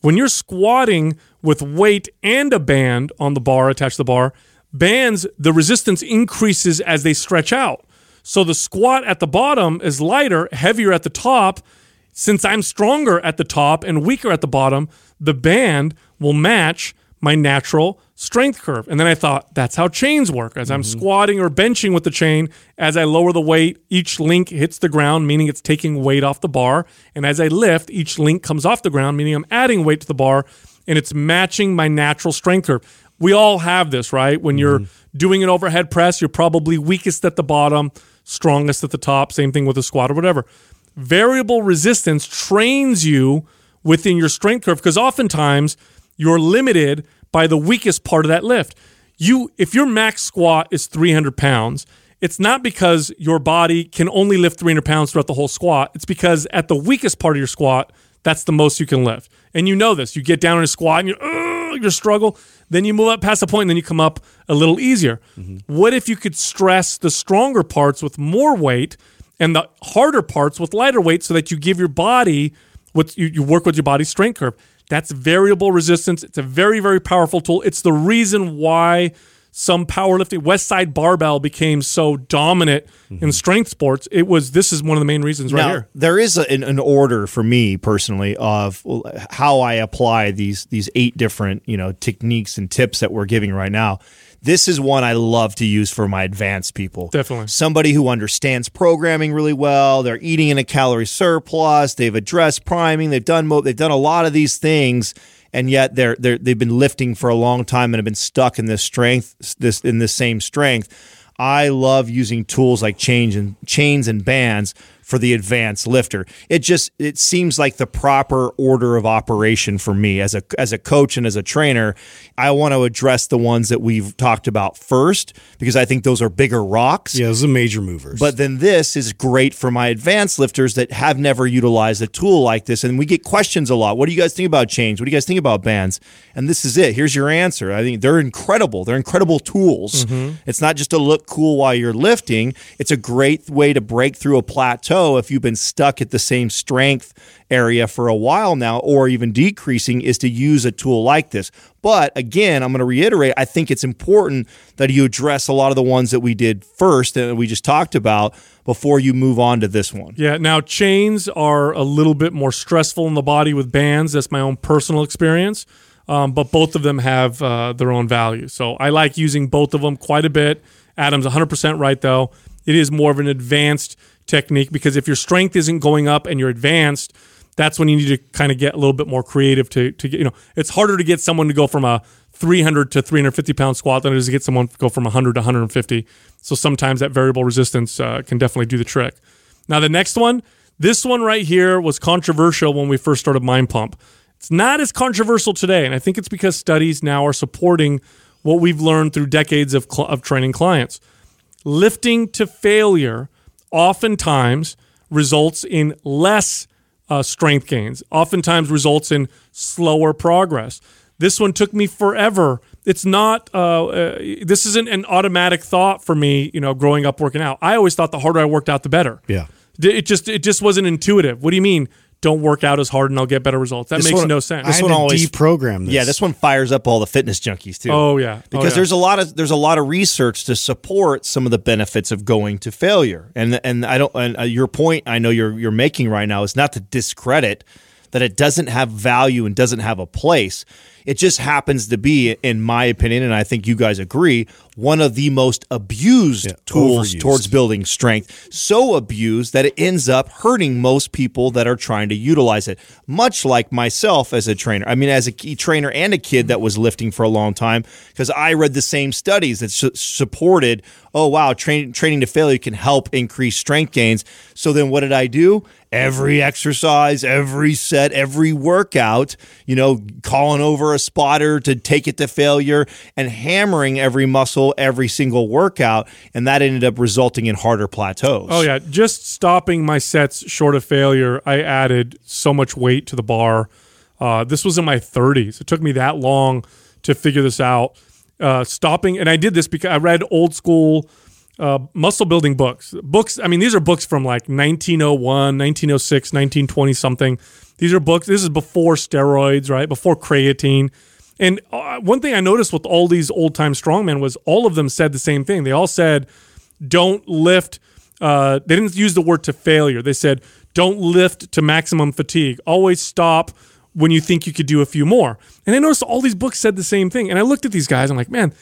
When you're squatting with weight and a band on the bar attached to the bar, bands the resistance increases as they stretch out. So the squat at the bottom is lighter, heavier at the top. Since I'm stronger at the top and weaker at the bottom, the band will match my natural strength curve. And then I thought, that's how chains work. As I'm mm-hmm. squatting or benching with the chain, as I lower the weight, each link hits the ground, meaning it's taking weight off the bar. And as I lift, each link comes off the ground, meaning I'm adding weight to the bar and it's matching my natural strength curve. We all have this, right? When you're mm-hmm. doing an overhead press, you're probably weakest at the bottom, strongest at the top. Same thing with a squat or whatever. Variable resistance trains you within your strength curve because oftentimes you're limited by the weakest part of that lift. You, if your max squat is 300 pounds, it's not because your body can only lift 300 pounds throughout the whole squat. It's because at the weakest part of your squat, that's the most you can lift. And you know this. You get down in a squat and you uh, you struggle. Then you move up past the point, and then you come up a little easier. What if you could stress the stronger parts with more weight and the harder parts with lighter weight, so that you give your body what you, you work with your body's strength curve? That's variable resistance. It's a very very powerful tool. It's the reason why some powerlifting West Side Barbell became so dominant in mm-hmm. strength sports. It was this is one of the main reasons right now, here. there is a, an, an order for me personally of how I apply these these eight different you know techniques and tips that we're giving right now. This is one I love to use for my advanced people. Definitely. Somebody who understands programming really well. They're eating in a calorie surplus. They've addressed priming. They've done mo- they've done a lot of these things, and yet they're they're they've been lifting for a long time and have been stuck in this strength this in this same strength. I love using tools like chains and chains and bands for the advanced lifter. It just it seems like the proper order of operation for me as a as a coach and as a trainer. I want to address the ones that we've talked about first because I think those are bigger rocks. Yeah, those are major movers. But then this is great for my advanced lifters that have never utilized a tool like this. And we get questions a lot. What do you guys think about chains? What do you guys think about bands? And this is it. Here's your answer. I think they're incredible. They're incredible tools. Mm-hmm. It's not just to look cool while you're lifting, it's a great way to break through a plateau if you've been stuck at the same strength area for a while now or even decreasing is to use a tool like this. But again, I'm going to reiterate, I think it's important that you address a lot of the ones that we did first and we just talked about before you move on to this one. Yeah. Now chains are a little bit more stressful in the body with bands. That's my own personal experience. Um, but both of them have uh, their own value. So I like using both of them quite a bit. Adam's 100% right though. It is more of an advanced technique because if your strength isn't going up and you're advanced, that's when you need to kind of get a little bit more creative to to get you know it's harder to get someone to go from a 300 to 350 pound squat than it is to get someone to go from 100 to 150 so sometimes that variable resistance uh, can definitely do the trick. Now the next one this one right here was controversial when we first started mind pump. It's not as controversial today and i think it's because studies now are supporting what we've learned through decades of, cl- of training clients. Lifting to failure oftentimes results in less uh, strength gains, oftentimes results in slower progress. This one took me forever. It's not, uh, uh, this isn't an automatic thought for me, you know, growing up working out. I always thought the harder I worked out, the better. yeah. It just, it just wasn't intuitive. What do you mean? Don't work out as hard and I'll get better results. That This makes one- no sense. I had one to always- deprogram this. Yeah, this one fires up all the fitness junkies too. oh yeah. Oh, because yeah. there's a lot of there's a lot of research to support some of the benefits of going to failure. And and I don't and uh, your point I know you're you're making right now is not to discredit that it doesn't have value and doesn't have a place. It just happens to be, in my opinion, and I think you guys agree, one of the most abused Yeah, tools overused. towards building strength. So abused that it ends up hurting most people that are trying to utilize it. Much like myself as a trainer. I mean, as a key trainer and a kid that was lifting for a long time, because I read the same studies that su- supported, oh, wow, train, training to failure can help increase strength gains. So then what did I do? Every exercise, every set, every workout, you know, calling over a spotter to take it to failure and hammering every muscle every single workout. And that ended up resulting in harder plateaus. Oh yeah, just stopping my sets short of failure, I added so much weight to the bar. Uh, this was in my 30s. It took me that long to figure this out. Uh, stopping, and I did this because I read old school uh, muscle building books. Books, I mean, these are books from like 1901, 1906, 1920 something. These are books, this is before steroids, right? Before creatine. And uh, one thing I noticed with all these old time strongmen was all of them said the same thing. They all said, don't lift. Uh, they didn't use the word to failure. They said, don't lift to maximum fatigue. Always stop when you think you could do a few more. And I noticed all these books said the same thing. And I looked at these guys. I'm like, man,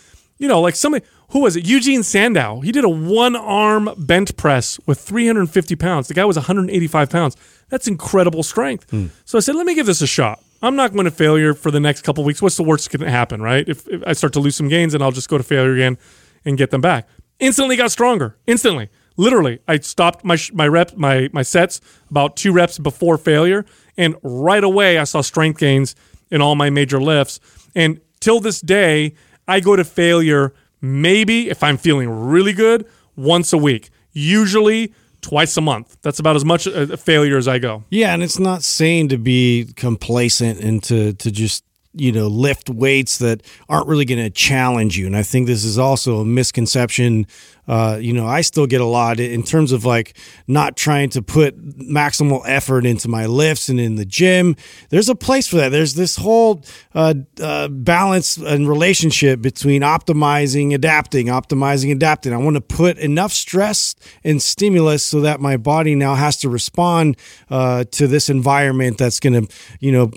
you know, like somebody who was it? Eugene Sandow. He did a one arm bench press with 350 pounds. The guy was 185 pounds. That's incredible strength. Hmm. So I said, let me give this a shot. I'm not going to failure for the next couple weeks. What's the worst that can happen, right? If, if I start to lose some gains, and I'll just go to failure again and get them back. Instantly got stronger. Instantly, literally, I stopped my my rep my my sets about two reps before failure, and right away I saw strength gains in all my major lifts. And till this day, I go to failure maybe if I'm feeling really good once a week. Usually twice a month. That's about as much a failure as I go. Yeah, and it's not sane to be complacent and to to just you know lift weights that aren't really going to challenge you. And I think this is also a misconception. Uh, you know, I still get a lot in terms of like not trying to put maximal effort into my lifts and in the gym. There's a place for that. There's this whole uh, uh, balance and relationship between optimizing, adapting, optimizing, adapting. I want to put enough stress and stimulus so that my body now has to respond uh, to this environment that's going to, you know,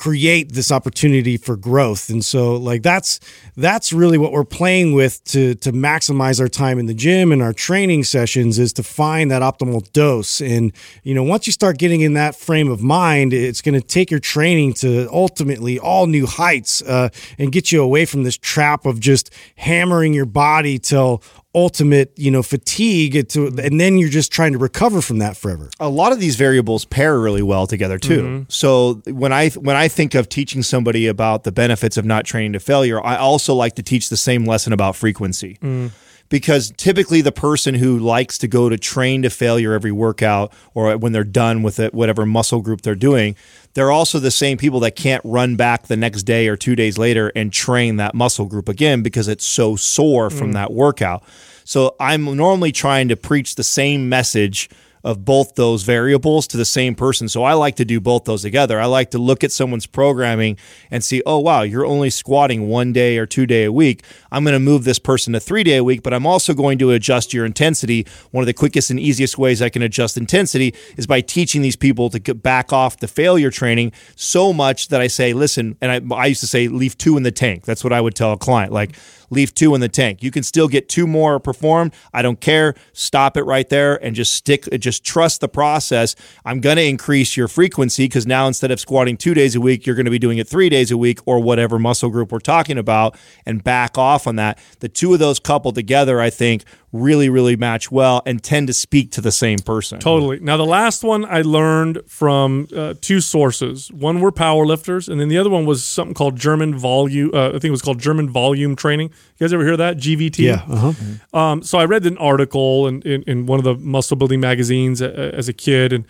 create this opportunity for growth. And so like that's that's really what we're playing with to to maximize our time in the gym and our training sessions is to find that optimal dose. And you know, once you start getting in that frame of mind, it's going to take your training to ultimately all new heights uh, and get you away from this trap of just hammering your body till ultimate, you know, fatigue to, and then you're just trying to recover from that forever. a lot of these variables pair really well together too. Mm-hmm. So when I when I think of teaching somebody about the benefits of not training to failure, I also like to teach the same lesson about frequency. Mm. Because typically the person who likes to go to train to failure every workout or when they're done with it, whatever muscle group they're doing, they're also the same people that can't run back the next day or two days later and train that muscle group again because it's so sore from mm. that workout. So I'm normally trying to preach the same message of both those variables to the same person. So I like to do both those together. I like to look at someone's programming and see, oh, wow, you're only squatting one day or two day a week. I'm going to move this person to three day a week, but I'm also going to adjust your intensity. One of the quickest and easiest ways I can adjust intensity is by teaching these people to back off the failure training so much that I say, listen, and I, I used to say, leave two in the tank. That's what I would tell a client. Like, leave two in the tank. You can still get two more performed. I don't care. Stop it right there and just stick, just trust the process. I'm going to increase your frequency because now instead of squatting two days a week, you're going to be doing it three days a week or whatever muscle group we're talking about and back off on that. The two of those coupled together, I think, really, really match well and tend to speak to the same person. Totally. Now, the last one I learned from uh, two sources. One were powerlifters, and then the other one was something called German volume. Uh, I think it was called German volume training. You guys ever hear that? GVT. Yeah. Uh-huh. Um, so I read an article in, in, in one of the muscle building magazines a- a- as a kid, and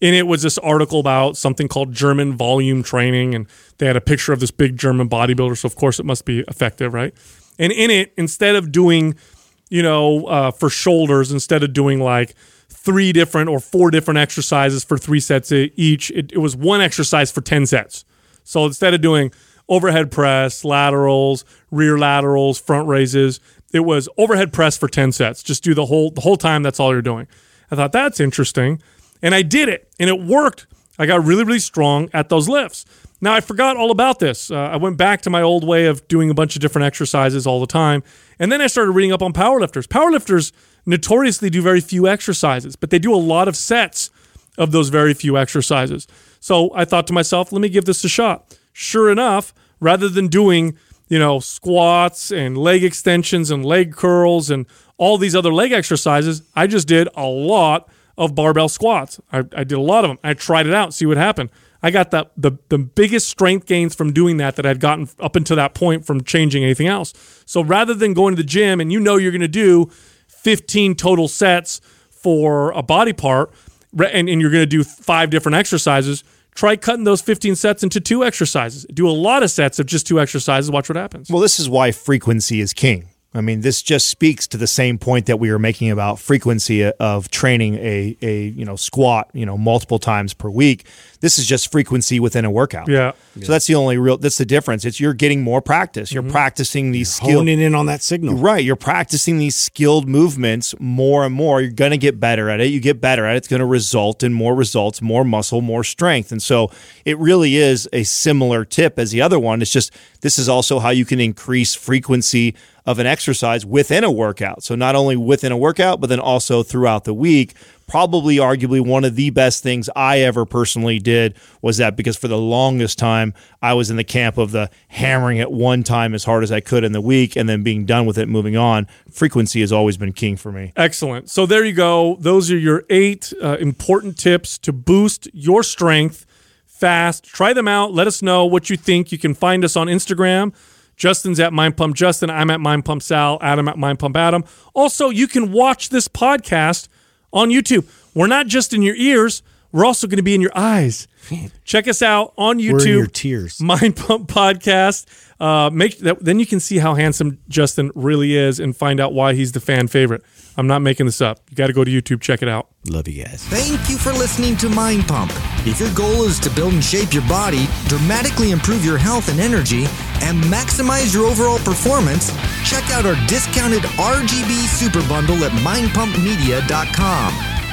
in it was this article about something called German volume training, and they had a picture of this big German bodybuilder. So of course it must be effective, right? And in it, instead of doing, you know, uh, for shoulders, instead of doing like three different or four different exercises for three sets each, it, it was one exercise for ten sets. So instead of doing overhead press, laterals, rear laterals, front raises, it was overhead press for 10 sets. Just do the whole the whole time that's all you're doing. I thought that's interesting. And I did it and it worked. I got really really strong at those lifts. Now I forgot all about this. Uh, I went back to my old way of doing a bunch of different exercises all the time. And then I started reading up on powerlifters. Powerlifters notoriously do very few exercises, but they do a lot of sets of those very few exercises. So I thought to myself, let me give this a shot. Sure enough, rather than doing, you know, squats and leg extensions and leg curls and all these other leg exercises, I just did a lot of barbell squats. I, I did a lot of them. I tried it out, see what happened. I got the, the the biggest strength gains from doing that that I'd gotten up until that point from changing anything else. So rather than going to the gym and you know you're going to do 15 total sets for a body part and, and you're going to do five different exercises, try cutting those 15 sets into two exercises. Do a lot of sets of just two exercises. Watch what happens. Well, this is why frequency is king. I mean, this just speaks to the same point that we were making about frequency of training a, a you know squat you know multiple times per week. This is just frequency within a workout. Yeah. So that's the only real. That's the difference. It's you're getting more practice. You're mm-hmm. practicing these skills. Honing in on that signal. Right. You're practicing these skilled movements more and more. You're going to get better at it. You get better at it. It's going to result in more results, more muscle, more strength. And so it really is a similar tip as the other one. It's just this is also how you can increase frequency of an exercise within a workout. So not only within a workout, but then also throughout the week. Probably, arguably, one of the best things I ever personally did was that because for the longest time, I was in the camp of the hammering it one time as hard as I could in the week and then being done with it, moving on. Frequency has always been king for me. Excellent. So there you go. Those are your eight uh, important tips to boost your strength fast. Try them out. Let us know what you think. You can find us on Instagram. Justin's at Mind Pump Justin. I'm at Mind Pump Sal. Adam at Mind Pump Adam. Also, you can watch this podcast on YouTube. We're not just in your ears. We're also going to be in your eyes. Check us out on YouTube. We're in your tears. Mind Pump Podcast. Uh, make that, then you can see how handsome Justin really is and find out why he's the fan favorite. I'm not making this up. You got to go to YouTube, check it out. Love you guys. Thank you for listening to Mind Pump. If your goal is to build and shape your body, dramatically improve your health and energy, and maximize your overall performance, check out our discounted RGB Super Bundle at mindpumpmedia.com.